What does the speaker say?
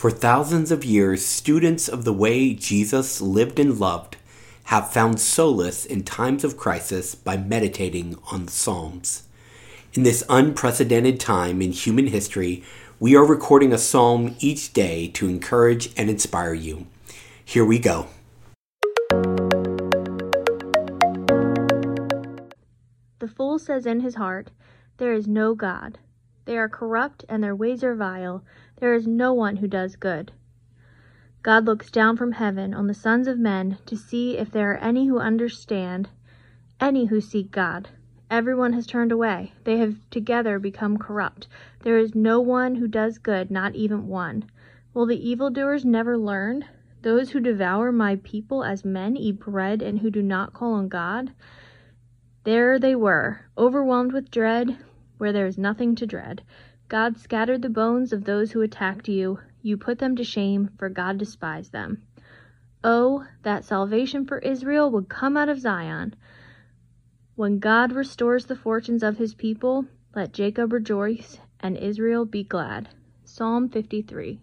For thousands of years, students of the way Jesus lived and loved have found solace in times of crisis by meditating on the Psalms. In this unprecedented time in human history, we are recording a psalm each day to encourage and inspire you. Here we go. The fool says in his heart, There is no God. They are corrupt and their ways are vile. There is no one who does good. God looks down from heaven on the sons of men to see if there are any who understand, any who seek God. Everyone has turned away. They have together become corrupt. There is no one who does good, not even one. Will the evildoers never learn? Those who devour my people as men eat bread and who do not call on God? There they were, overwhelmed with dread, where there is nothing to dread. God scattered the bones of those who attacked you. You put them to shame, for God despised them. Oh, that salvation for Israel would come out of Zion. When God restores the fortunes of his people, let Jacob rejoice and Israel be glad. Psalm 53.